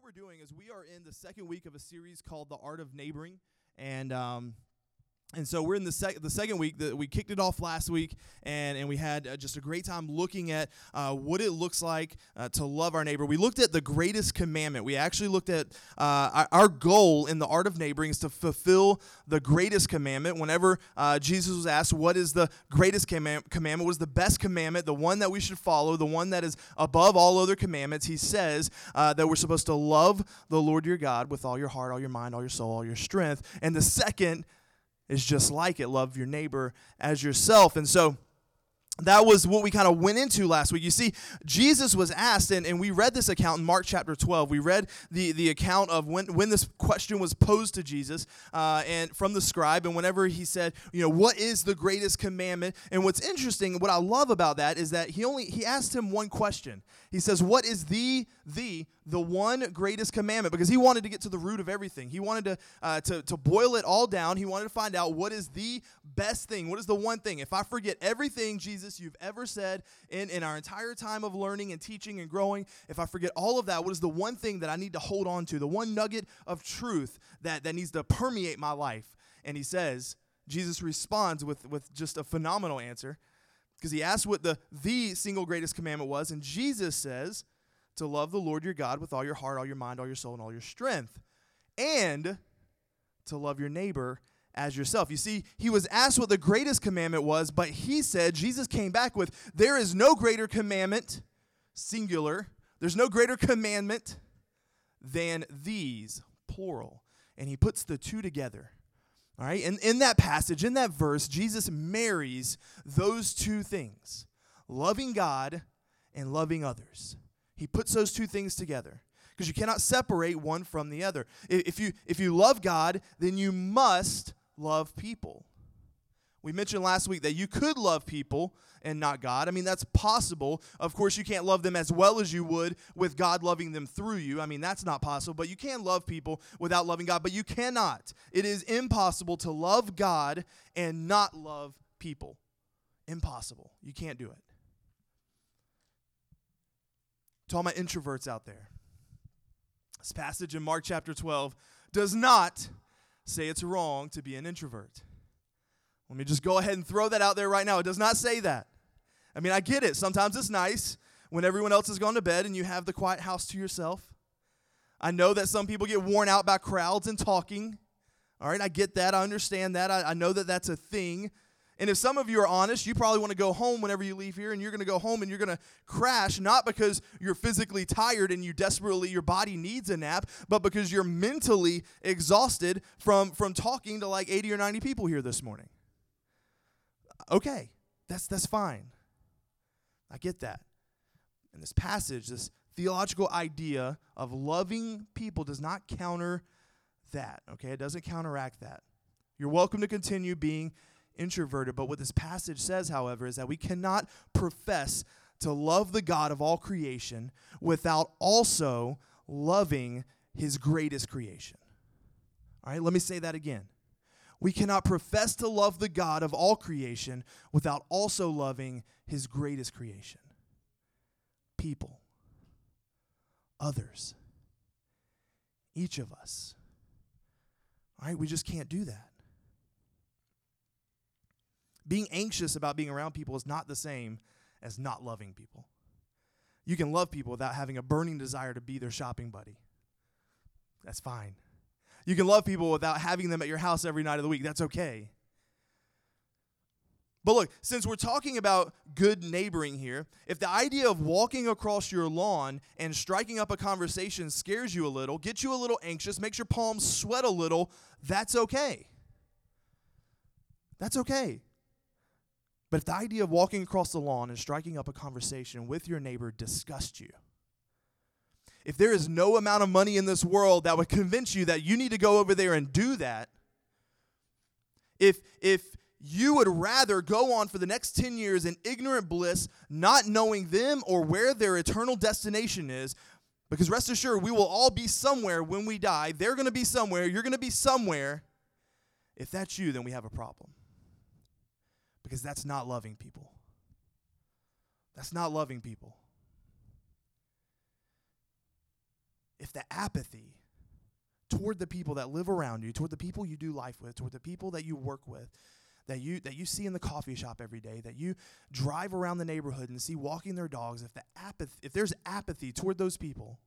what we're doing is we are in the second week of a series called The Art of Neighboring. And um, and so we're in the, sec- the second week that we kicked it off last week and, and we had uh, just a great time looking at uh, what it looks like uh, to love our neighbor. We looked at the greatest commandment. We actually looked at uh, our, our, goal in the art of neighboring is to fulfill the greatest commandment. Whenever uh, jesus was asked what is the greatest command- commandment? What is the best commandment? The one that we should follow the one that is above all other commandments he says uh, that we're supposed to love the lord your god with all your heart all your mind all your soul all your strength. And the second is just like it. Love your neighbor as yourself. And so, that was what we kind of went into last week. You see, Jesus was asked, and, and we read this account in Mark chapter 12. We read the, the account of when, when this question was posed to Jesus uh, and from the scribe, and whenever he said, you know, what is the greatest commandment? And what's interesting, what I love about that is that he only he asked him one question. He says, What is the the the one greatest commandment because he wanted to get to the root of everything. He wanted to, uh, to, to boil it all down. He wanted to find out what is the best thing. What is the one thing? If I forget everything, Jesus, you've ever said in, in our entire time of learning and teaching and growing, if I forget all of that, what is the one thing that I need to hold on to? The one nugget of truth that, that needs to permeate my life? And he says, Jesus responds with, with just a phenomenal answer because he asked what the, the single greatest commandment was. And Jesus says, to love the Lord your God with all your heart, all your mind, all your soul, and all your strength, and to love your neighbor as yourself. You see, he was asked what the greatest commandment was, but he said, Jesus came back with, There is no greater commandment, singular, there's no greater commandment than these, plural. And he puts the two together. All right, and in that passage, in that verse, Jesus marries those two things loving God and loving others. He puts those two things together because you cannot separate one from the other. If you, if you love God, then you must love people. We mentioned last week that you could love people and not God. I mean, that's possible. Of course, you can't love them as well as you would with God loving them through you. I mean, that's not possible. But you can love people without loving God. But you cannot. It is impossible to love God and not love people. Impossible. You can't do it to all my introverts out there. This passage in Mark chapter 12 does not say it's wrong to be an introvert. Let me just go ahead and throw that out there right now. It does not say that. I mean, I get it. Sometimes it's nice when everyone else has gone to bed and you have the quiet house to yourself. I know that some people get worn out by crowds and talking. All right, I get that. I understand that. I, I know that that's a thing. And if some of you are honest, you probably want to go home whenever you leave here, and you're going to go home and you're going to crash, not because you're physically tired and you desperately, your body needs a nap, but because you're mentally exhausted from, from talking to like 80 or 90 people here this morning. Okay, that's, that's fine. I get that. And this passage, this theological idea of loving people does not counter that, okay? It doesn't counteract that. You're welcome to continue being introverted. But what this passage says, however, is that we cannot profess to love the God of all creation without also loving his greatest creation. All right, let me say that again. We cannot profess to love the God of all creation without also loving his greatest creation people, others, each of us. All right, we just can't do that. Being anxious about being around people is not the same as not loving people. You can love people without having a burning desire to be their shopping buddy. That's fine. You can love people without having them at your house every night of the week. That's okay. But look, since we're talking about good neighboring here, if the idea of walking across your lawn and striking up a conversation scares you a little, gets you a little anxious, makes your palms sweat a little, that's okay. That's okay. But if the idea of walking across the lawn and striking up a conversation with your neighbor disgusts you, if there is no amount of money in this world that would convince you that you need to go over there and do that, if if you would rather go on for the next 10 years in ignorant bliss, not knowing them or where their eternal destination is, because rest assured, we will all be somewhere when we die. They're going to be somewhere. You're going to be somewhere. If that's you, then we have a problem because that's not loving people. That's not loving people. if the apathy toward the people that live around you, toward the people you do life with, toward the people that you work with, that you that you see in the coffee shop every day, that you drive around the neighborhood and see walking their dogs, if the apathy if there's apathy toward those people,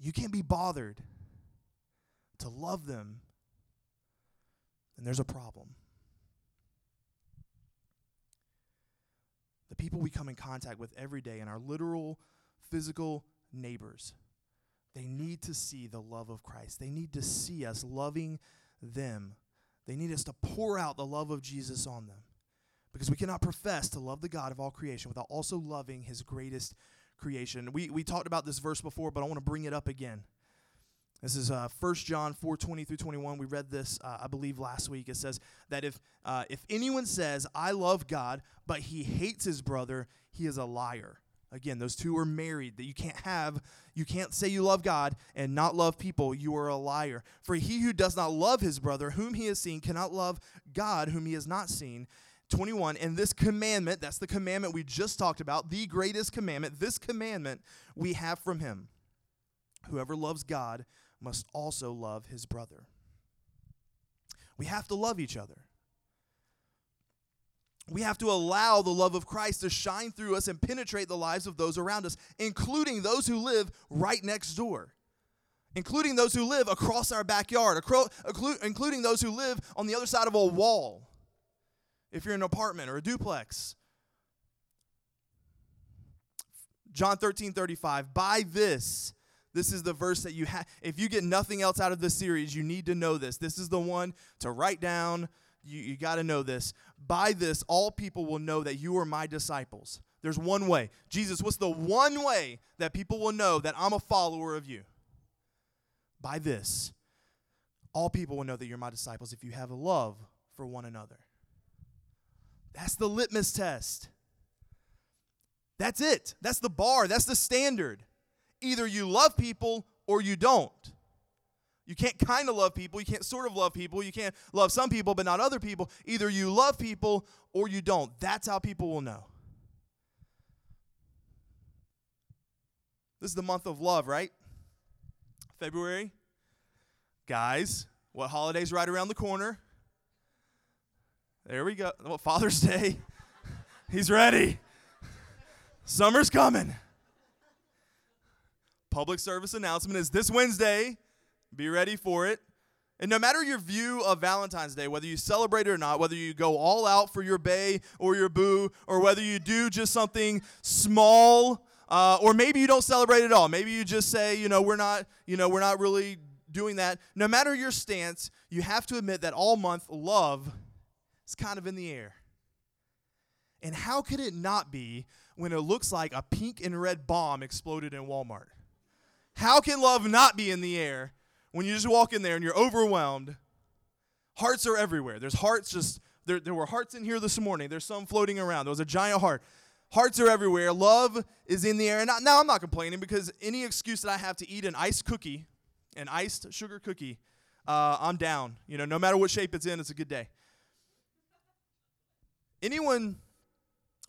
you can't be bothered to love them, then there's a problem. People we come in contact with every day and our literal physical neighbors, they need to see the love of Christ. They need to see us loving them. They need us to pour out the love of Jesus on them. Because we cannot profess to love the God of all creation without also loving his greatest creation. We, we talked about this verse before, but I want to bring it up again. This is uh, 1 John 4 20 through 21. We read this, uh, I believe, last week. It says that if, uh, if anyone says, I love God, but he hates his brother, he is a liar. Again, those two are married. That you can't have, you can't say you love God and not love people. You are a liar. For he who does not love his brother, whom he has seen, cannot love God, whom he has not seen. 21 and this commandment that's the commandment we just talked about the greatest commandment this commandment we have from him whoever loves god must also love his brother. We have to love each other. We have to allow the love of Christ to shine through us and penetrate the lives of those around us, including those who live right next door, including those who live across our backyard, including those who live on the other side of a wall. If you're in an apartment or a duplex, John 13, 35. By this, this is the verse that you have. If you get nothing else out of this series, you need to know this. This is the one to write down. You, you got to know this. By this, all people will know that you are my disciples. There's one way. Jesus, what's the one way that people will know that I'm a follower of you? By this, all people will know that you're my disciples if you have a love for one another. That's the litmus test. That's it. That's the bar. That's the standard either you love people or you don't. You can't kind of love people. You can't sort of love people. You can't love some people, but not other people. Either you love people or you don't. That's how people will know. This is the month of love, right? February. Guys, what holiday's right around the corner? There we go. Well, Father's Day. He's ready. Summer's coming public service announcement is this Wednesday. Be ready for it. And no matter your view of Valentine's Day, whether you celebrate it or not, whether you go all out for your bay or your boo, or whether you do just something small, uh, or maybe you don't celebrate at all. Maybe you just say, you know, we're not, you know, we're not really doing that. No matter your stance, you have to admit that all month love is kind of in the air. And how could it not be when it looks like a pink and red bomb exploded in Walmart? How can love not be in the air when you just walk in there and you're overwhelmed? Hearts are everywhere. There's hearts just, there, there were hearts in here this morning. There's some floating around. There was a giant heart. Hearts are everywhere. Love is in the air. And now I'm not complaining because any excuse that I have to eat an iced cookie, an iced sugar cookie, uh, I'm down. You know, no matter what shape it's in, it's a good day. Anyone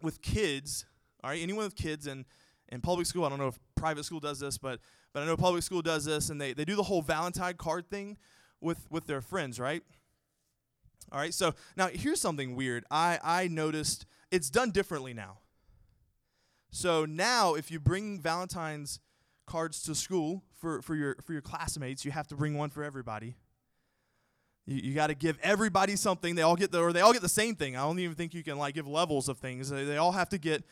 with kids, all right, anyone with kids and in public school, I don't know if private school does this, but but I know public school does this, and they, they do the whole Valentine card thing with, with their friends, right? All right, so now here's something weird. I, I noticed it's done differently now. So now, if you bring Valentine's cards to school for, for, your, for your classmates, you have to bring one for everybody. You, you got to give everybody something. They all get the, or they all get the same thing. I don't even think you can like give levels of things. They, they all have to get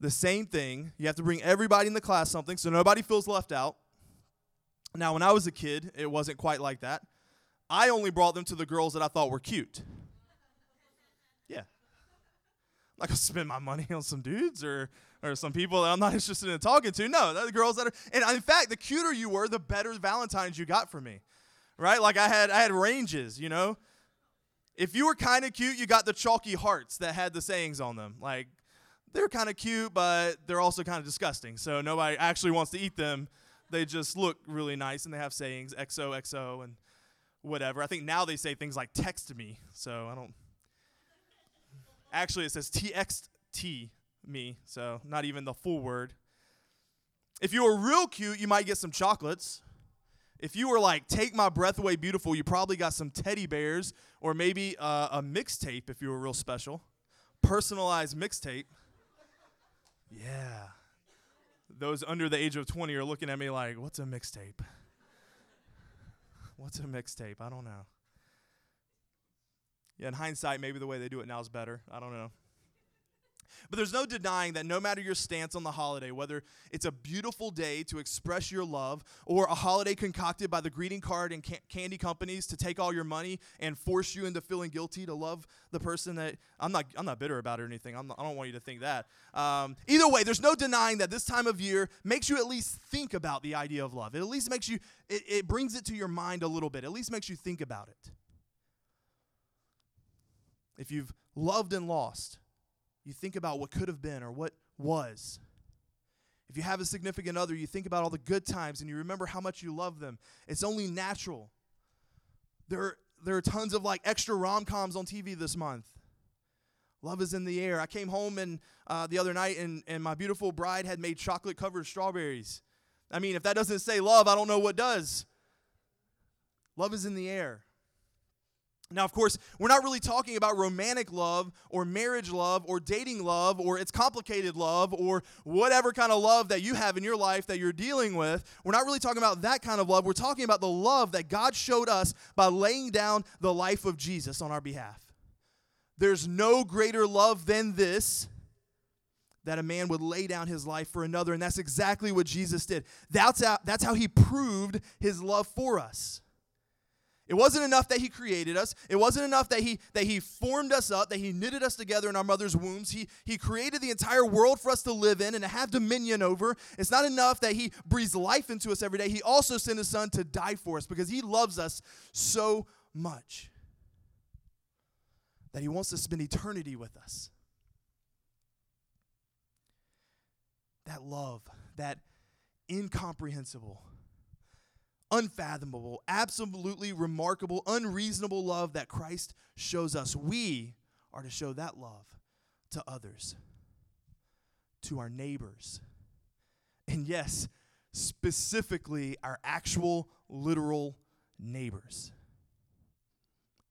the same thing. You have to bring everybody in the class something so nobody feels left out. Now, when I was a kid, it wasn't quite like that. I only brought them to the girls that I thought were cute. Yeah. Like I'm not gonna spend my money on some dudes or or some people that I'm not interested in talking to. No, the girls that are and in fact, the cuter you were, the better Valentines you got for me. Right? Like I had I had ranges, you know. If you were kind of cute, you got the chalky hearts that had the sayings on them. Like they're kind of cute, but they're also kind of disgusting. So nobody actually wants to eat them. They just look really nice and they have sayings XOXO and whatever. I think now they say things like text me. So I don't. Actually, it says TXT me. So not even the full word. If you were real cute, you might get some chocolates. If you were like, take my breath away, beautiful, you probably got some teddy bears or maybe uh, a mixtape if you were real special. Personalized mixtape. Yeah. Those under the age of 20 are looking at me like, what's a mixtape? What's a mixtape? I don't know. Yeah, in hindsight, maybe the way they do it now is better. I don't know. But there's no denying that no matter your stance on the holiday, whether it's a beautiful day to express your love or a holiday concocted by the greeting card and ca- candy companies to take all your money and force you into feeling guilty to love the person that I'm not I'm not bitter about or anything. Not, i don't want you to think that. Um, either way, there's no denying that this time of year makes you at least think about the idea of love. It at least makes you it, it brings it to your mind a little bit. At least makes you think about it. If you've loved and lost, you think about what could have been or what was. If you have a significant other, you think about all the good times and you remember how much you love them. It's only natural. There are, there are tons of like extra rom coms on TV this month. Love is in the air. I came home and uh, the other night and, and my beautiful bride had made chocolate covered strawberries. I mean, if that doesn't say love, I don't know what does. Love is in the air. Now, of course, we're not really talking about romantic love or marriage love or dating love or it's complicated love or whatever kind of love that you have in your life that you're dealing with. We're not really talking about that kind of love. We're talking about the love that God showed us by laying down the life of Jesus on our behalf. There's no greater love than this that a man would lay down his life for another, and that's exactly what Jesus did. That's how, that's how he proved his love for us. It wasn't enough that he created us. It wasn't enough that he that he formed us up, that he knitted us together in our mother's wombs. He he created the entire world for us to live in and to have dominion over. It's not enough that he breathes life into us every day. He also sent his son to die for us because he loves us so much that he wants to spend eternity with us. That love, that incomprehensible unfathomable, absolutely remarkable, unreasonable love that Christ shows us. We are to show that love to others, to our neighbors, and yes, specifically our actual, literal neighbors.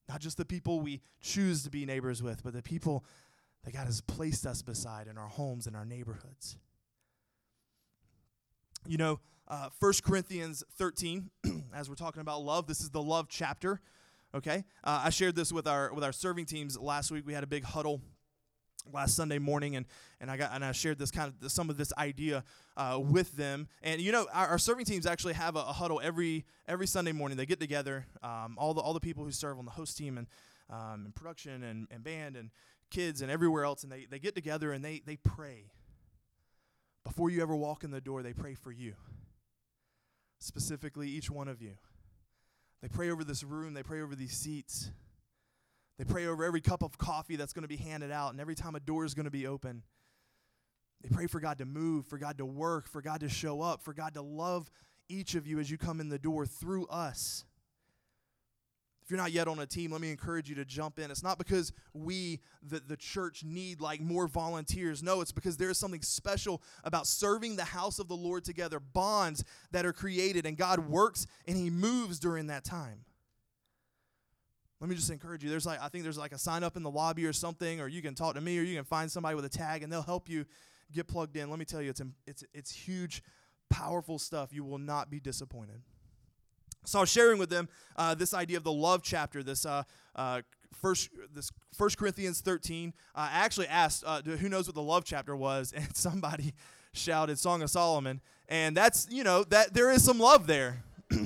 Not just the people we choose to be neighbors with, but the people that God has placed us beside in our homes and our neighborhoods. You know, uh, 1 Corinthians 13, as we're talking about love, this is the love chapter. Okay, uh, I shared this with our with our serving teams last week. We had a big huddle last Sunday morning, and and I got and I shared this kind of some of this idea uh, with them. And you know, our, our, serving teams actually have a, a, huddle every every Sunday morning. They get together, um, all the all the people who serve on the host team and um, and production and, and band and kids and everywhere else, and they they get together and they they pray. Before you ever walk in the door, they pray for you specifically each one of you. They pray over this room, they pray over these seats. They pray over every cup of coffee that's going to be handed out and every time a door is going to be open. They pray for God to move, for God to work, for God to show up, for God to love each of you as you come in the door through us. If you're not yet on a team, let me encourage you to jump in. It's not because we, the, the church, need like more volunteers. No, it's because there is something special about serving the house of the Lord together, bonds that are created, and God works and He moves during that time. Let me just encourage you. There's like I think there's like a sign up in the lobby or something, or you can talk to me, or you can find somebody with a tag, and they'll help you get plugged in. Let me tell you, it's it's it's huge, powerful stuff. You will not be disappointed. So I was sharing with them uh, this idea of the love chapter, this uh, uh, first, this First Corinthians 13. I actually asked, uh, who knows what the love chapter was, and somebody shouted Song of Solomon, and that's you know that there is some love there.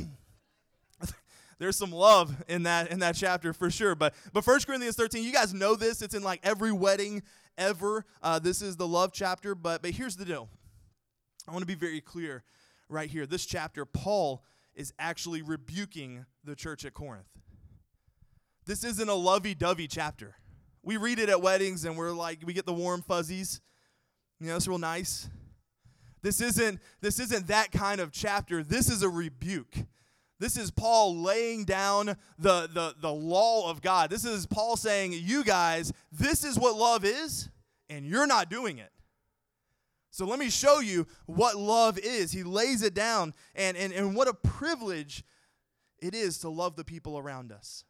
There's some love in that in that chapter for sure. But but First Corinthians 13, you guys know this. It's in like every wedding ever. Uh, this is the love chapter. But but here's the deal. I want to be very clear right here. This chapter, Paul is actually rebuking the church at Corinth. This isn't a lovey dovey chapter. We read it at weddings and we're like, we get the warm fuzzies. You know, it's real nice. This isn't, this isn't that kind of chapter. This is a rebuke. This is Paul laying down the, the, the law of God. This is Paul saying, You guys, this is what love is, and you're not doing it. So let me show you what love is. He lays it down, and, and, and what a privilege it is to love the people around us.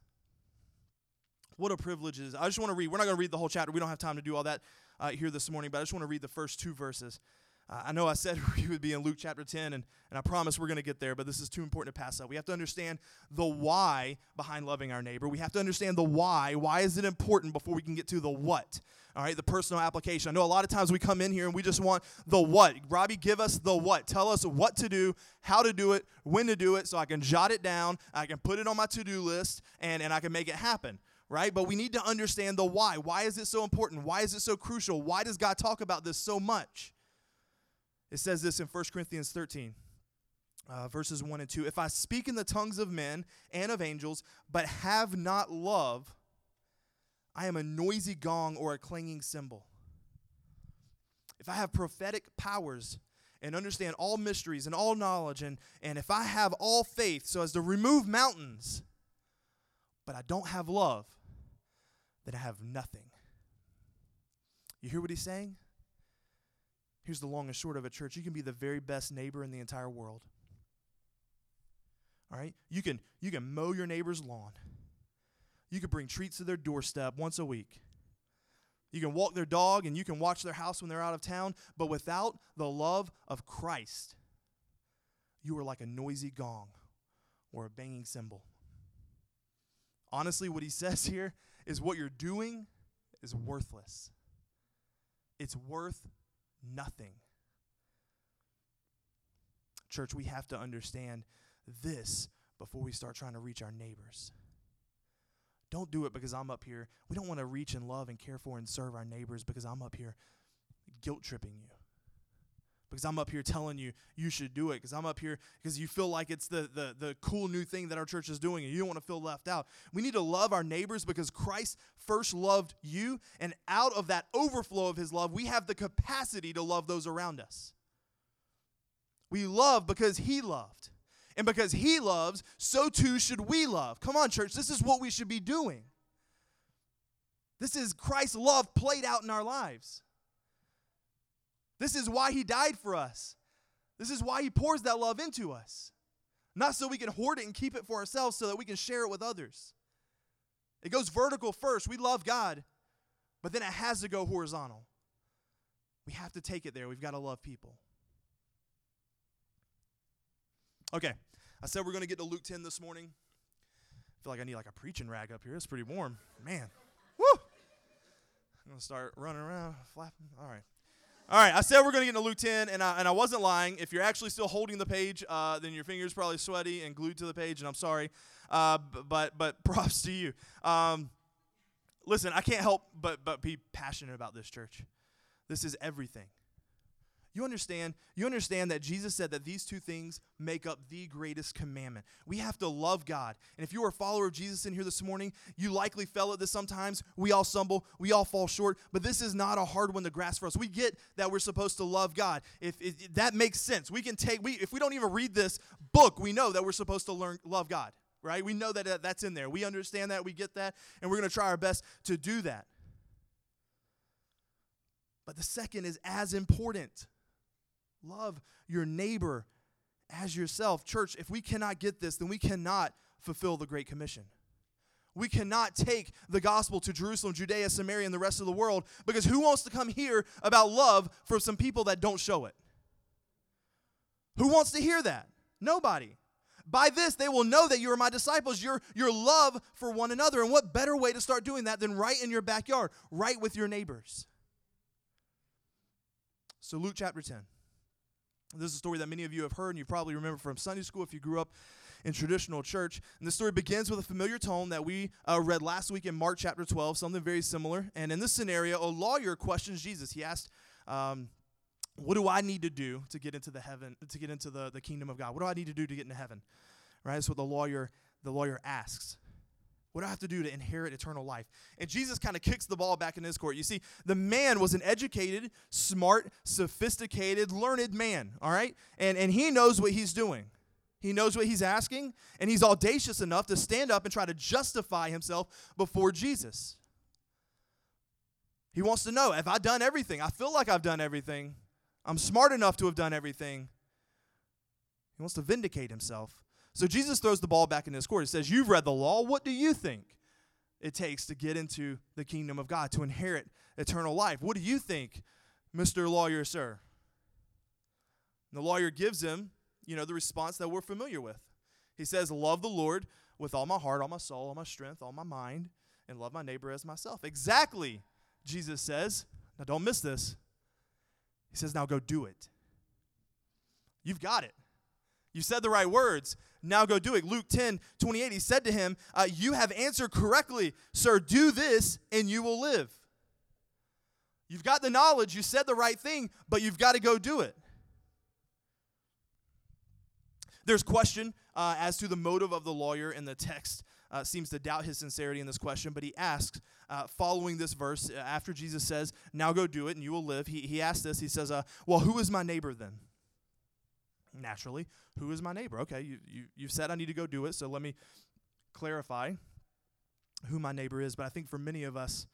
What a privilege it is. I just want to read, we're not going to read the whole chapter. We don't have time to do all that uh, here this morning, but I just want to read the first two verses. Uh, I know I said we would be in Luke chapter 10, and, and I promise we're going to get there, but this is too important to pass up. We have to understand the why behind loving our neighbor. We have to understand the why. Why is it important before we can get to the what? All right, the personal application. I know a lot of times we come in here and we just want the what. Robbie, give us the what. Tell us what to do, how to do it, when to do it, so I can jot it down, I can put it on my to do list, and, and I can make it happen right? But we need to understand the why. Why is it so important? Why is it so crucial? Why does God talk about this so much? It says this in 1 Corinthians 13. Uh, verses 1 and 2 If I speak in the tongues of men and of angels, but have not love, I am a noisy gong or a clanging cymbal. If I have prophetic powers and understand all mysteries and all knowledge, and, and if I have all faith so as to remove mountains, but I don't have love, then I have nothing. You hear what he's saying? Here's the long and short of it, church. You can be the very best neighbor in the entire world. All right? You can you can mow your neighbor's lawn. You can bring treats to their doorstep once a week. You can walk their dog and you can watch their house when they're out of town, but without the love of Christ, you are like a noisy gong or a banging cymbal. Honestly, what he says here is what you're doing is worthless. It's worth nothing. Church, we have to understand this before we start trying to reach our neighbors. Don't do it because I'm up here. We don't want to reach and love and care for and serve our neighbors because I'm up here guilt tripping you. Because I'm up here telling you you should do it. Because I'm up here because you feel like it's the, the, the cool new thing that our church is doing and you don't want to feel left out. We need to love our neighbors because Christ first loved you. And out of that overflow of his love, we have the capacity to love those around us. We love because he loved. And because he loves, so too should we love. Come on, church, this is what we should be doing. This is Christ's love played out in our lives. This is why he died for us. This is why he pours that love into us. Not so we can hoard it and keep it for ourselves, so that we can share it with others. It goes vertical first. We love God, but then it has to go horizontal. We have to take it there. We've got to love people. Okay, I said we're going to get to Luke 10 this morning. I feel like I need like a preaching rag up here. It's pretty warm. Man. Woo! I'm going to start running around, flapping. All right. All right, I said we're going to get into Luke 10, and I, and I wasn't lying. If you're actually still holding the page, uh, then your finger's probably sweaty and glued to the page, and I'm sorry. Uh, but, but props to you. Um, listen, I can't help but, but be passionate about this church. This is everything. You understand? You understand that Jesus said that these two things make up the greatest commandment. We have to love God. And if you are a follower of Jesus in here this morning, you likely fell at this sometimes. We all stumble, we all fall short, but this is not a hard one to grasp for us. We get that we're supposed to love God. If, if that makes sense, we can take we if we don't even read this book, we know that we're supposed to learn love God, right? We know that that's in there. We understand that, we get that, and we're going to try our best to do that. But the second is as important. Love your neighbor as yourself. Church, if we cannot get this, then we cannot fulfill the Great Commission. We cannot take the gospel to Jerusalem, Judea, Samaria, and the rest of the world because who wants to come hear about love from some people that don't show it? Who wants to hear that? Nobody. By this, they will know that you are my disciples, your, your love for one another. And what better way to start doing that than right in your backyard, right with your neighbors? So, Luke chapter 10. This is a story that many of you have heard and you probably remember from Sunday school if you grew up in traditional church. And the story begins with a familiar tone that we uh, read last week in Mark chapter 12, something very similar. And in this scenario, a lawyer questions Jesus. He asked, um, What do I need to do to get into the heaven, to get into the, the kingdom of God? What do I need to do to get into heaven? Right? That's what the lawyer, the lawyer asks. What do I have to do to inherit eternal life? And Jesus kind of kicks the ball back in his court. You see, the man was an educated, smart, sophisticated, learned man, all right? And, and he knows what he's doing. He knows what he's asking, and he's audacious enough to stand up and try to justify himself before Jesus. He wants to know, have I done everything? I feel like I've done everything. I'm smart enough to have done everything. He wants to vindicate himself. So Jesus throws the ball back in his court. He says, You've read the law. What do you think it takes to get into the kingdom of God, to inherit eternal life? What do you think, Mr. Lawyer, sir? And the lawyer gives him, you know, the response that we're familiar with. He says, Love the Lord with all my heart, all my soul, all my strength, all my mind, and love my neighbor as myself. Exactly, Jesus says. Now don't miss this. He says, Now go do it. You've got it. You said the right words. Now go do it. Luke 10 28, he said to him, uh, You have answered correctly, sir. Do this and you will live. You've got the knowledge, you said the right thing, but you've got to go do it. There's question uh, as to the motive of the lawyer in the text. Uh, seems to doubt his sincerity in this question, but he asks, uh, following this verse, uh, after Jesus says, Now go do it and you will live, he, he asks this. He says, uh, Well, who is my neighbor then? Naturally, who is my neighbor? Okay, you, you, you've said I need to go do it, so let me clarify who my neighbor is. But I think for many of us,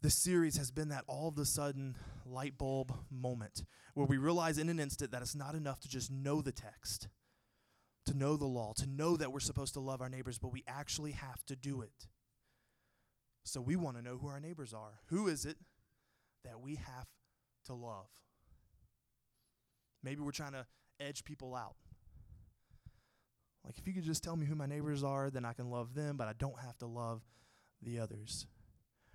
this series has been that all of a sudden light bulb moment where we realize in an instant that it's not enough to just know the text to know the law, to know that we're supposed to love our neighbors, but we actually have to do it. So we want to know who our neighbors are. Who is it that we have to love? Maybe we're trying to edge people out. Like, if you could just tell me who my neighbors are, then I can love them, but I don't have to love the others.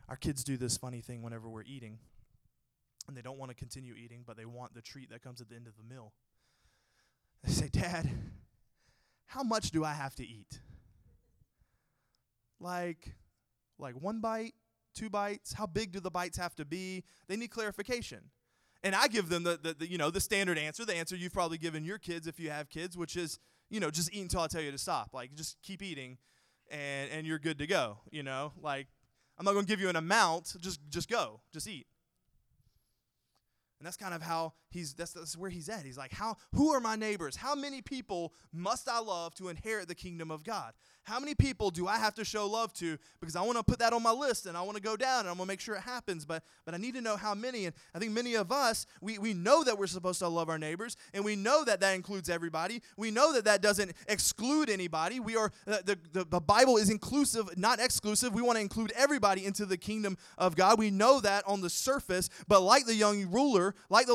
Our kids do this funny thing whenever we're eating, and they don't want to continue eating, but they want the treat that comes at the end of the meal. They say, Dad, how much do I have to eat? Like, like one bite, two bites? How big do the bites have to be? They need clarification. And I give them the, the, the, you know the standard answer, the answer you've probably given your kids if you have kids, which is you know just eat until I tell you to stop. Like just keep eating, and and you're good to go. You know, like I'm not going to give you an amount. Just just go, just eat. And that's kind of how he's that's, that's where he's at. He's like, How who are my neighbors? How many people must I love to inherit the kingdom of God? How many people do I have to show love to? Because I want to put that on my list and I want to go down and I'm gonna make sure it happens. But but I need to know how many. And I think many of us we, we know that we're supposed to love our neighbors and we know that that includes everybody. We know that that doesn't exclude anybody. We are uh, the the, the Bible is inclusive, not exclusive. We want to include everybody into the kingdom of God. We know that on the surface. But like the young ruler, like the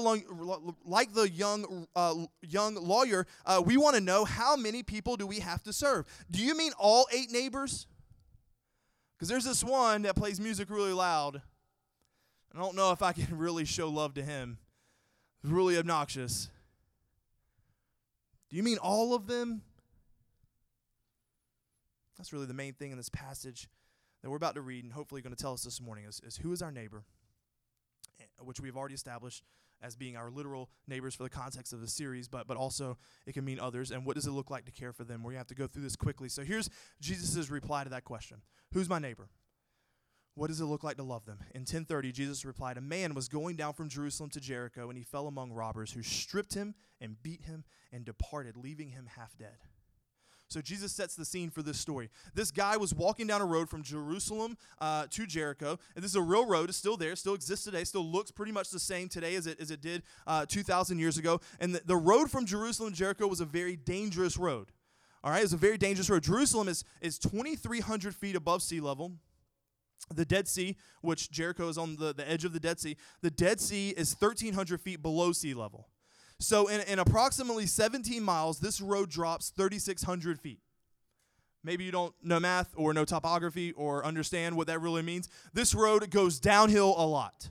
like the young uh, young lawyer, uh, we want to know how many people do we have to serve. Do you mean all eight neighbors? Because there's this one that plays music really loud. I don't know if I can really show love to him. It's really obnoxious. Do you mean all of them? That's really the main thing in this passage that we're about to read and hopefully going to tell us this morning is, is who is our neighbor, eh, which we've already established as being our literal neighbors for the context of the series, but but also it can mean others. And what does it look like to care for them? We're gonna have to go through this quickly. So here's Jesus' reply to that question: Who's my neighbor? What does it look like to love them? In 1030, Jesus replied, A man was going down from Jerusalem to Jericho, and he fell among robbers who stripped him and beat him and departed, leaving him half dead. So Jesus sets the scene for this story. This guy was walking down a road from Jerusalem uh, to Jericho, and this is a real road. It's still there, still exists today, still looks pretty much the same today as it, as it did uh, 2,000 years ago. And the, the road from Jerusalem to Jericho was a very dangerous road. All right, it's a very dangerous road. Jerusalem is, is 2,300 feet above sea level. The Dead Sea, which Jericho is on the, the edge of the Dead Sea, the Dead Sea is 1,300 feet below sea level. So, in, in approximately 17 miles, this road drops 3,600 feet. Maybe you don't know math or know topography or understand what that really means. This road goes downhill a lot.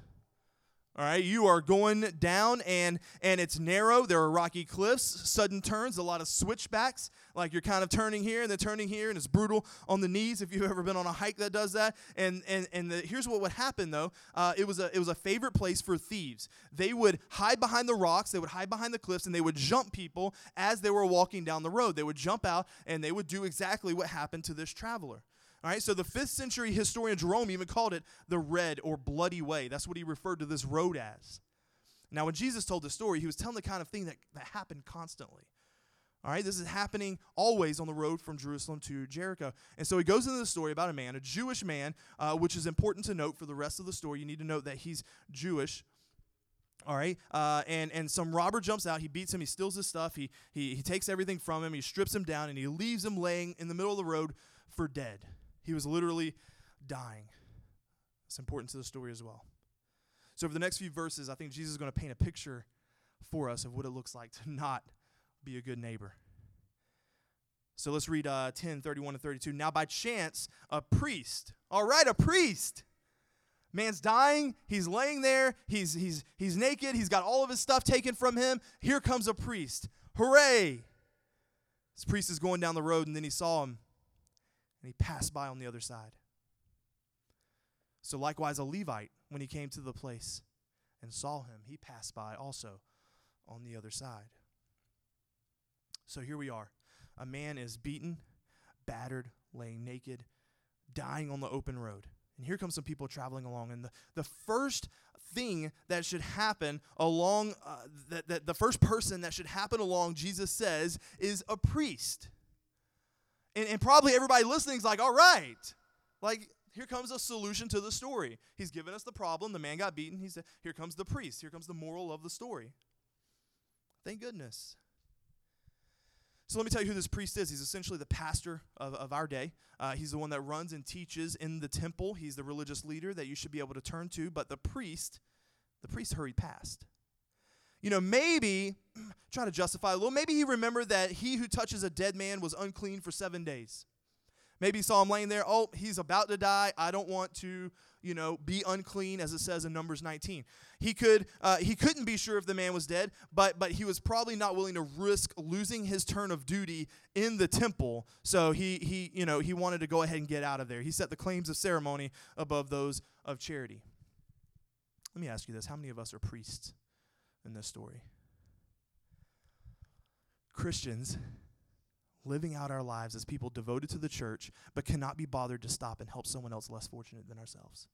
All right, you are going down and and it's narrow. There are rocky cliffs, sudden turns, a lot of switchbacks. Like you're kind of turning here and then turning here, and it's brutal on the knees. If you've ever been on a hike that does that, and and and the, here's what would happen though. Uh, it was a it was a favorite place for thieves. They would hide behind the rocks, they would hide behind the cliffs, and they would jump people as they were walking down the road. They would jump out and they would do exactly what happened to this traveler. All right, so the fifth century historian Jerome even called it the red or bloody way. That's what he referred to this road as. Now, when Jesus told the story, he was telling the kind of thing that, that happened constantly. All right, this is happening always on the road from Jerusalem to Jericho. And so he goes into the story about a man, a Jewish man, uh, which is important to note for the rest of the story. You need to note that he's Jewish. All right, uh, and and some robber jumps out. He beats him. He steals his stuff. He, he he takes everything from him. He strips him down, and he leaves him laying in the middle of the road for dead. He was literally dying. It's important to the story as well. So, over the next few verses, I think Jesus is going to paint a picture for us of what it looks like to not be a good neighbor. So let's read uh, 10, 31 and 32. Now, by chance, a priest, all right, a priest. Man's dying. He's laying there. He's, he's, he's naked. He's got all of his stuff taken from him. Here comes a priest. Hooray! This priest is going down the road, and then he saw him, and he passed by on the other side. So, likewise, a Levite, when he came to the place and saw him, he passed by also on the other side. So, here we are. A man is beaten, battered, laying naked, dying on the open road. And here comes some people traveling along. And the, the first thing that should happen along, uh, that, that the first person that should happen along, Jesus says, is a priest. And, and probably everybody listening is like, all right. Like, here comes a solution to the story. He's given us the problem. The man got beaten. He said, Here comes the priest. Here comes the moral of the story. Thank goodness. So let me tell you who this priest is. He's essentially the pastor of, of our day. Uh, he's the one that runs and teaches in the temple. He's the religious leader that you should be able to turn to. But the priest, the priest hurried past. You know, maybe, try to justify a little, maybe he remembered that he who touches a dead man was unclean for seven days. Maybe he saw him laying there. Oh, he's about to die. I don't want to, you know, be unclean, as it says in Numbers 19. He could, uh, he couldn't be sure if the man was dead, but but he was probably not willing to risk losing his turn of duty in the temple. So he he, you know, he wanted to go ahead and get out of there. He set the claims of ceremony above those of charity. Let me ask you this: How many of us are priests in this story? Christians living out our lives as people devoted to the church, but cannot be bothered to stop and help someone else less fortunate than ourselves.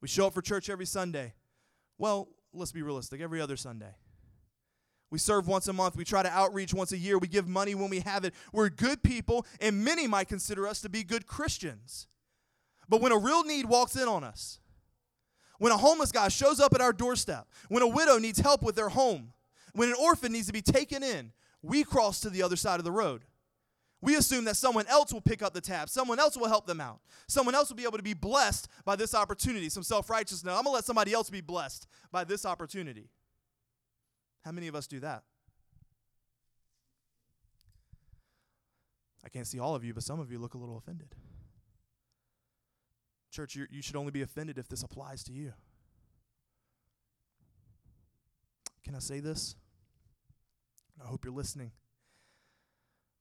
We show up for church every Sunday. Well, let's be realistic, every other Sunday. We serve once a month. We try to outreach once a year. We give money when we have it. We're good people, and many might consider us to be good Christians. But when a real need walks in on us, when a homeless guy shows up at our doorstep, when a widow needs help with their home, when an orphan needs to be taken in, we cross to the other side of the road. We assume that someone else will pick up the tab. Someone else will help them out. Someone else will be able to be blessed by this opportunity. Some self righteousness. I'm going to let somebody else be blessed by this opportunity. How many of us do that? I can't see all of you, but some of you look a little offended. Church, you should only be offended if this applies to you. Can I say this? I hope you're listening.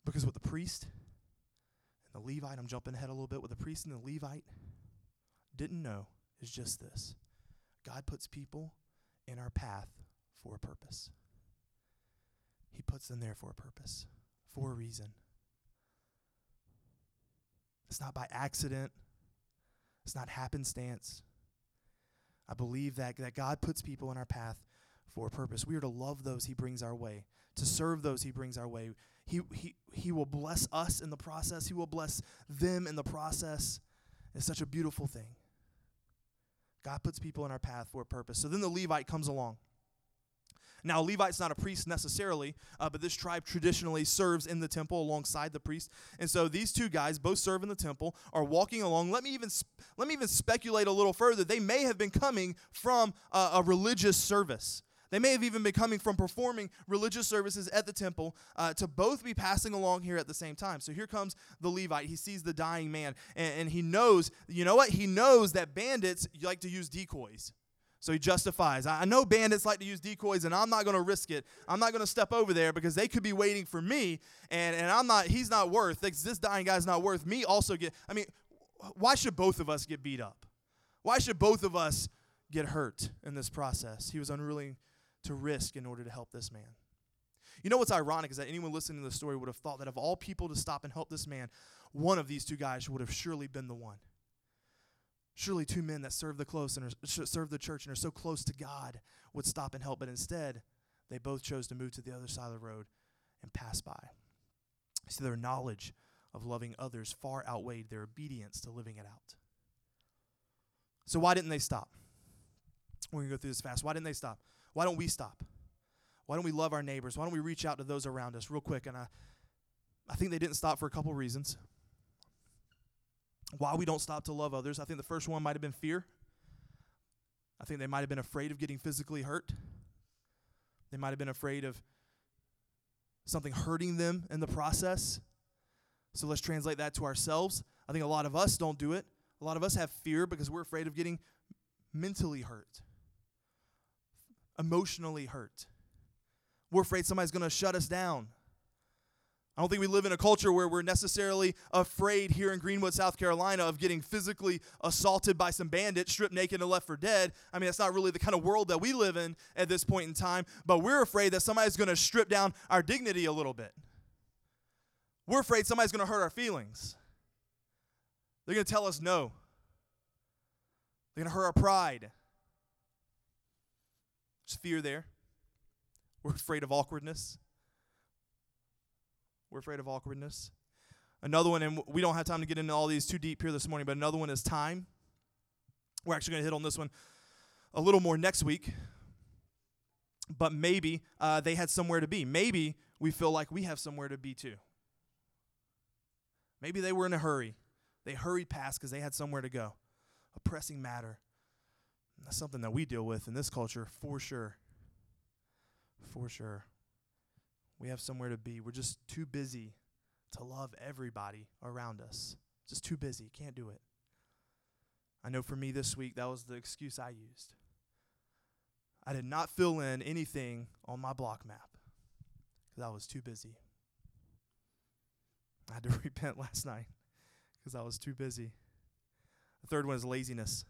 Because with the priest and the Levite, I'm jumping ahead a little bit, what the priest and the Levite didn't know is just this God puts people in our path for a purpose. He puts them there for a purpose, for a reason. It's not by accident, it's not happenstance. I believe that, that God puts people in our path for a purpose. We are to love those He brings our way, to serve those He brings our way. He, he, he will bless us in the process, He will bless them in the process. It's such a beautiful thing. God puts people in our path for a purpose. So then the Levite comes along. Now, Levite's not a priest necessarily, uh, but this tribe traditionally serves in the temple alongside the priest. And so these two guys, both serve in the temple, are walking along. Let me even let me even speculate a little further. They may have been coming from a, a religious service. They may have even been coming from performing religious services at the temple uh, to both be passing along here at the same time. So here comes the Levite. He sees the dying man, and, and he knows, you know what? He knows that bandits like to use decoys. So he justifies. I know bandits like to use decoys, and I'm not going to risk it. I'm not going to step over there because they could be waiting for me, and, and I'm not. He's not worth. This dying guy's not worth me. Also get. I mean, why should both of us get beat up? Why should both of us get hurt in this process? He was unwilling to risk in order to help this man. You know what's ironic is that anyone listening to the story would have thought that of all people to stop and help this man, one of these two guys would have surely been the one. Surely two men that serve the close and are, serve the church and are so close to God would stop and help, but instead they both chose to move to the other side of the road and pass by. See, their knowledge of loving others far outweighed their obedience to living it out. So why didn't they stop? We're going to go through this fast. Why didn't they stop? Why don't we stop? Why don't we love our neighbors? Why don't we reach out to those around us real quick? And I, I think they didn't stop for a couple reasons. Why we don't stop to love others. I think the first one might have been fear. I think they might have been afraid of getting physically hurt. They might have been afraid of something hurting them in the process. So let's translate that to ourselves. I think a lot of us don't do it. A lot of us have fear because we're afraid of getting mentally hurt, emotionally hurt. We're afraid somebody's going to shut us down. I don't think we live in a culture where we're necessarily afraid here in Greenwood, South Carolina, of getting physically assaulted by some bandits, stripped naked and left for dead. I mean, that's not really the kind of world that we live in at this point in time, but we're afraid that somebody's going to strip down our dignity a little bit. We're afraid somebody's going to hurt our feelings. They're going to tell us no. They're going to hurt our pride. There's fear there. We're afraid of awkwardness. We're afraid of awkwardness. Another one, and we don't have time to get into all these too deep here this morning, but another one is time. We're actually going to hit on this one a little more next week. But maybe uh, they had somewhere to be. Maybe we feel like we have somewhere to be too. Maybe they were in a hurry. They hurried past because they had somewhere to go. A pressing matter. That's something that we deal with in this culture for sure. For sure. We have somewhere to be. We're just too busy to love everybody around us. Just too busy. Can't do it. I know for me this week, that was the excuse I used. I did not fill in anything on my block map because I was too busy. I had to repent last night because I was too busy. The third one is laziness.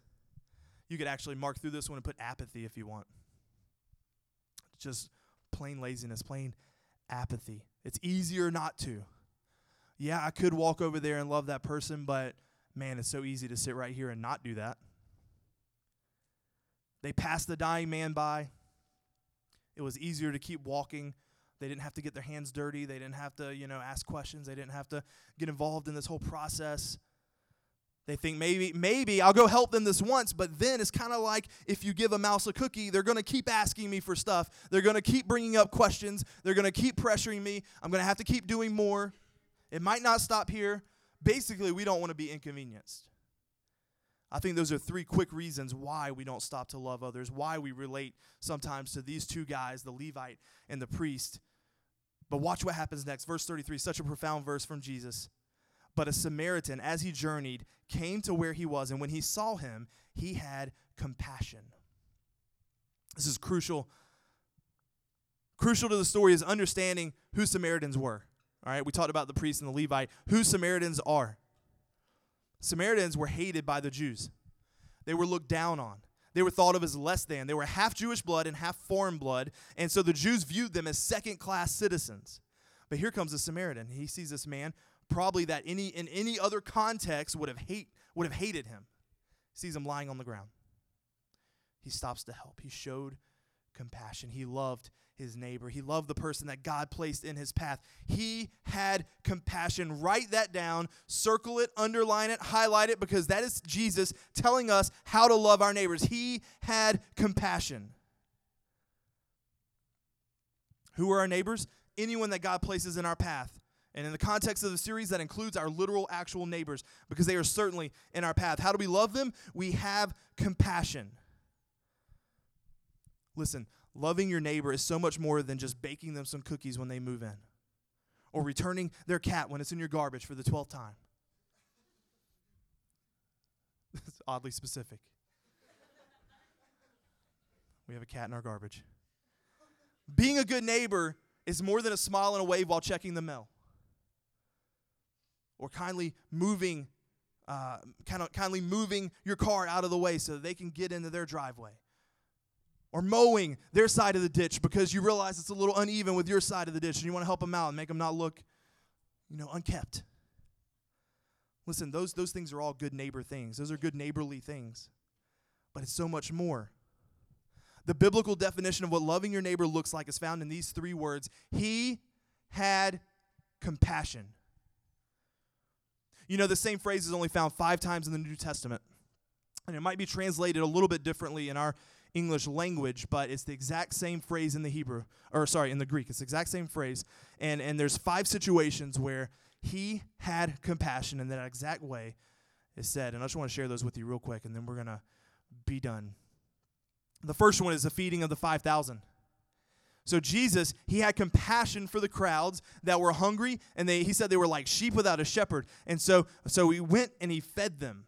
You could actually mark through this one and put apathy if you want. Just plain laziness, plain apathy. It's easier not to. Yeah, I could walk over there and love that person, but man, it's so easy to sit right here and not do that. They passed the dying man by. It was easier to keep walking. They didn't have to get their hands dirty. They didn't have to, you know, ask questions. They didn't have to get involved in this whole process. They think maybe maybe I'll go help them this once, but then it's kind of like if you give a mouse a cookie, they're going to keep asking me for stuff. They're going to keep bringing up questions. They're going to keep pressuring me. I'm going to have to keep doing more. It might not stop here. Basically, we don't want to be inconvenienced. I think those are three quick reasons why we don't stop to love others, why we relate sometimes to these two guys, the Levite and the priest. But watch what happens next. Verse 33, such a profound verse from Jesus. But a Samaritan, as he journeyed, came to where he was, and when he saw him, he had compassion. This is crucial. Crucial to the story is understanding who Samaritans were. All right, we talked about the priest and the Levite, who Samaritans are. Samaritans were hated by the Jews, they were looked down on. They were thought of as less than. They were half Jewish blood and half foreign blood, and so the Jews viewed them as second class citizens. But here comes a Samaritan. He sees this man probably that any in any other context would have hate would have hated him. Sees him lying on the ground. He stops to help. He showed compassion. He loved his neighbor. He loved the person that God placed in his path. He had compassion. Write that down, circle it, underline it, highlight it, because that is Jesus telling us how to love our neighbors. He had compassion. Who are our neighbors? Anyone that God places in our path. And in the context of the series, that includes our literal, actual neighbors because they are certainly in our path. How do we love them? We have compassion. Listen, loving your neighbor is so much more than just baking them some cookies when they move in or returning their cat when it's in your garbage for the 12th time. It's oddly specific. we have a cat in our garbage. Being a good neighbor is more than a smile and a wave while checking the mail or kindly moving uh, kind of kindly moving your car out of the way so they can get into their driveway. Or mowing their side of the ditch because you realize it's a little uneven with your side of the ditch and you want to help them out and make them not look you know unkept. Listen those those things are all good neighbor things. Those are good neighborly things. But it's so much more. The biblical definition of what loving your neighbor looks like is found in these three words. He had compassion you know, the same phrase is only found five times in the New Testament. And it might be translated a little bit differently in our English language, but it's the exact same phrase in the Hebrew, or sorry, in the Greek. It's the exact same phrase. And, and there's five situations where he had compassion in that exact way is said. And I just want to share those with you real quick, and then we're going to be done. The first one is the feeding of the 5,000. So Jesus, he had compassion for the crowds that were hungry, and they, he said they were like sheep without a shepherd. And so, so he went and he fed them.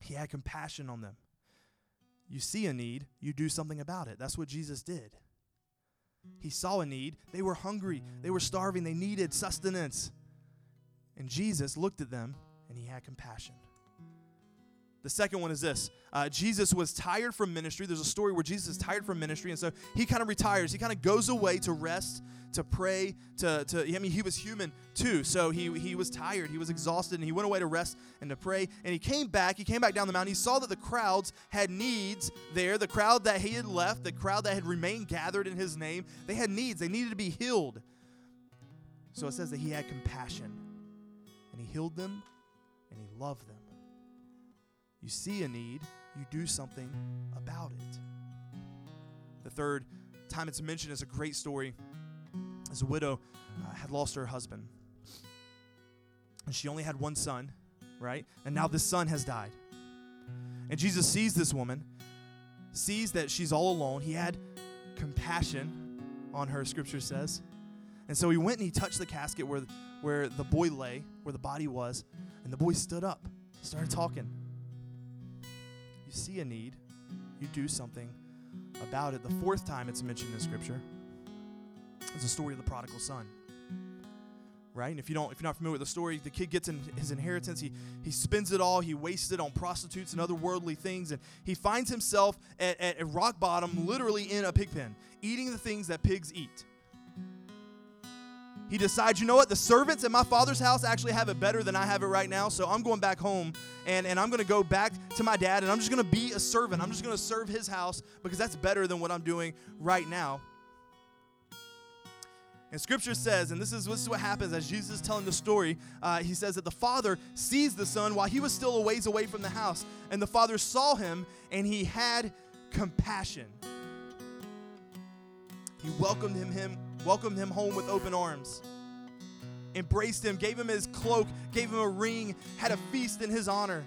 He had compassion on them. You see a need, you do something about it. That's what Jesus did. He saw a need. They were hungry, they were starving, they needed sustenance. And Jesus looked at them and he had compassion. The second one is this uh, Jesus was tired from ministry. There's a story where Jesus is tired from ministry, and so he kind of retires. He kind of goes away to rest, to pray, to, to I mean, he was human too. So he, he was tired, he was exhausted, and he went away to rest and to pray. And he came back, he came back down the mountain. He saw that the crowds had needs there. The crowd that he had left, the crowd that had remained gathered in his name, they had needs. They needed to be healed. So it says that he had compassion, and he healed them, and he loved them. You see a need, you do something about it. The third time it's mentioned is a great story. As a widow uh, had lost her husband, and she only had one son, right? And now this son has died. And Jesus sees this woman, sees that she's all alone. He had compassion on her, scripture says. And so he went and he touched the casket where, where the boy lay, where the body was, and the boy stood up, started talking you see a need, you do something about it. The fourth time it's mentioned in Scripture is the story of the prodigal son. Right? And if you don't, if you're not familiar with the story, the kid gets in his inheritance. He he spends it all. He wastes it on prostitutes and other worldly things, and he finds himself at, at rock bottom, literally in a pig pen, eating the things that pigs eat. He decides, you know what, the servants at my father's house actually have it better than I have it right now, so I'm going back home and, and I'm going to go back to my dad and I'm just going to be a servant. I'm just going to serve his house because that's better than what I'm doing right now. And scripture says, and this is, this is what happens as Jesus is telling the story. Uh, he says that the father sees the son while he was still a ways away from the house. And the father saw him and he had compassion. He welcomed him, him welcomed him home with open arms, embraced him, gave him his cloak, gave him a ring, had a feast in his honor.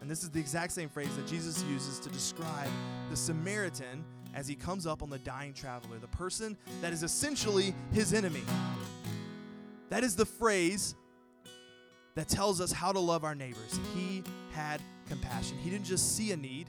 And this is the exact same phrase that Jesus uses to describe the Samaritan as he comes up on the dying traveler, the person that is essentially his enemy. That is the phrase that tells us how to love our neighbors. He had compassion. He didn't just see a need,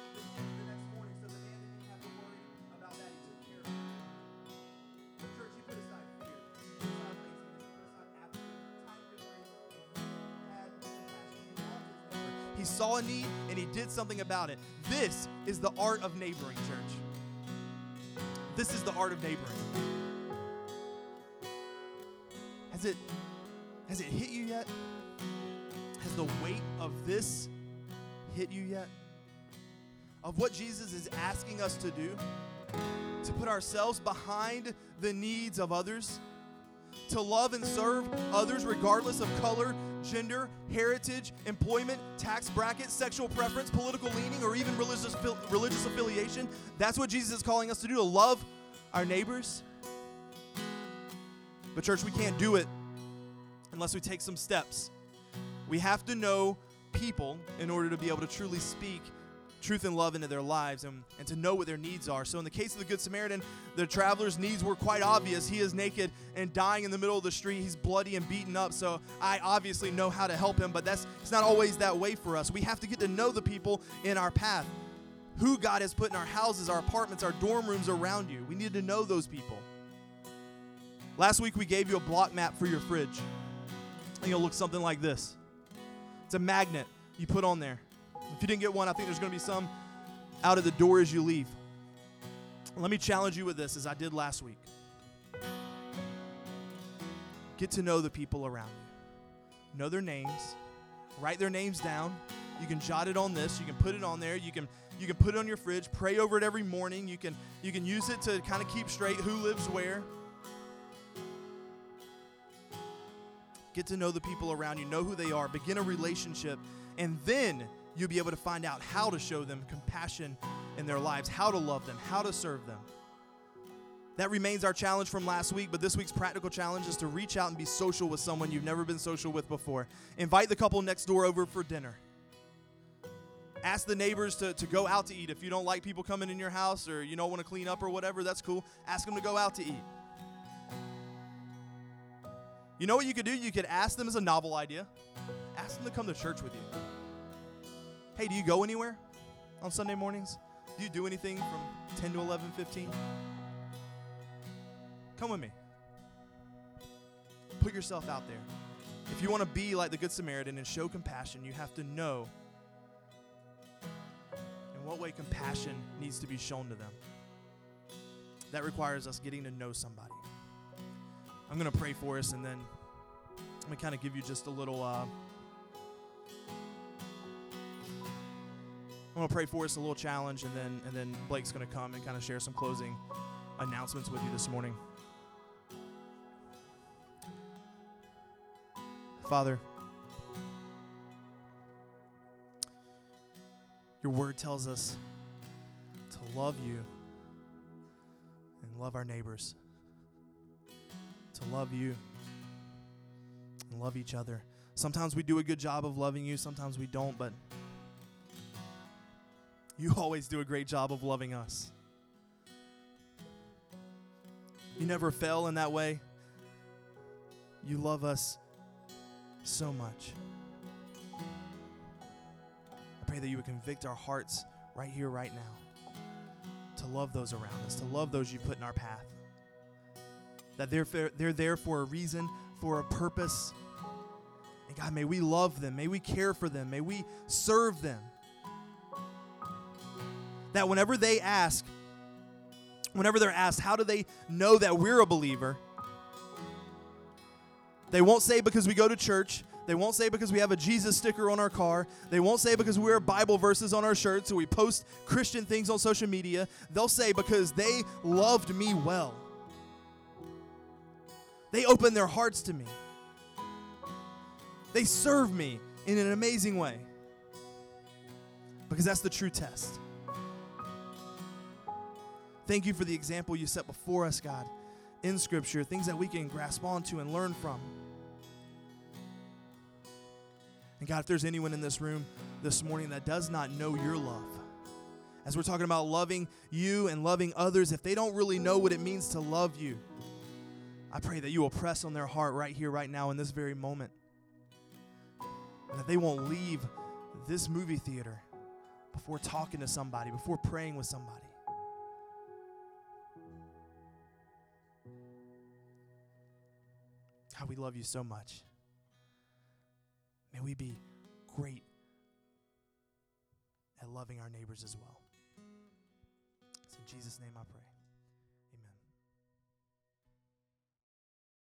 saw a need and he did something about it. This is the art of neighboring, church. This is the art of neighboring. Has it has it hit you yet? Has the weight of this hit you yet? Of what Jesus is asking us to do? To put ourselves behind the needs of others? To love and serve others regardless of color, gender, heritage, employment, tax bracket, sexual preference, political leaning, or even religious, religious affiliation. That's what Jesus is calling us to do to love our neighbors. But, church, we can't do it unless we take some steps. We have to know people in order to be able to truly speak truth and love into their lives and, and to know what their needs are. So, in the case of the Good Samaritan, the traveler's needs were quite obvious. He is naked and dying in the middle of the street. He's bloody and beaten up. So, I obviously know how to help him, but that's it's not always that way for us. We have to get to know the people in our path, who God has put in our houses, our apartments, our dorm rooms around you. We need to know those people. Last week, we gave you a block map for your fridge. And it'll look something like this. It's a magnet you put on there. If you didn't get one, I think there's going to be some out of the door as you leave. Let me challenge you with this as I did last week. Get to know the people around you. Know their names. Write their names down. You can jot it on this. You can put it on there. You can you can put it on your fridge. Pray over it every morning. You can you can use it to kind of keep straight who lives where. Get to know the people around you. Know who they are. Begin a relationship, and then you'll be able to find out how to show them compassion in their lives, how to love them, how to serve them. That remains our challenge from last week, but this week's practical challenge is to reach out and be social with someone you've never been social with before. Invite the couple next door over for dinner. Ask the neighbors to, to go out to eat. If you don't like people coming in your house or you don't want to clean up or whatever, that's cool. Ask them to go out to eat. You know what you could do? You could ask them as a novel idea. Ask them to come to church with you. Hey, do you go anywhere on Sunday mornings? Do you do anything from 10 to 11, 15? Come with me. Put yourself out there. If you want to be like the Good Samaritan and show compassion, you have to know in what way compassion needs to be shown to them. That requires us getting to know somebody. I'm going to pray for us and then I'm going to kind of give you just a little. Uh, I'm to pray for us a little challenge and then and then Blake's to come and kind of share some closing announcements with you this morning. Father, your word tells us to love you and love our neighbors, to love you and love each other. Sometimes we do a good job of loving you, sometimes we don't, but you always do a great job of loving us. You never fail in that way. You love us so much. I pray that you would convict our hearts right here, right now, to love those around us, to love those you put in our path. That they're, they're there for a reason, for a purpose. And God, may we love them, may we care for them, may we serve them. That whenever they ask, whenever they're asked, how do they know that we're a believer? They won't say because we go to church. They won't say because we have a Jesus sticker on our car. They won't say because we wear Bible verses on our shirts or we post Christian things on social media. They'll say because they loved me well. They opened their hearts to me. They serve me in an amazing way. Because that's the true test. Thank you for the example you set before us, God, in Scripture, things that we can grasp onto and learn from. And God, if there's anyone in this room this morning that does not know your love, as we're talking about loving you and loving others, if they don't really know what it means to love you, I pray that you will press on their heart right here, right now, in this very moment. And that they won't leave this movie theater before talking to somebody, before praying with somebody. God, we love you so much. May we be great at loving our neighbors as well. It's in Jesus' name I pray.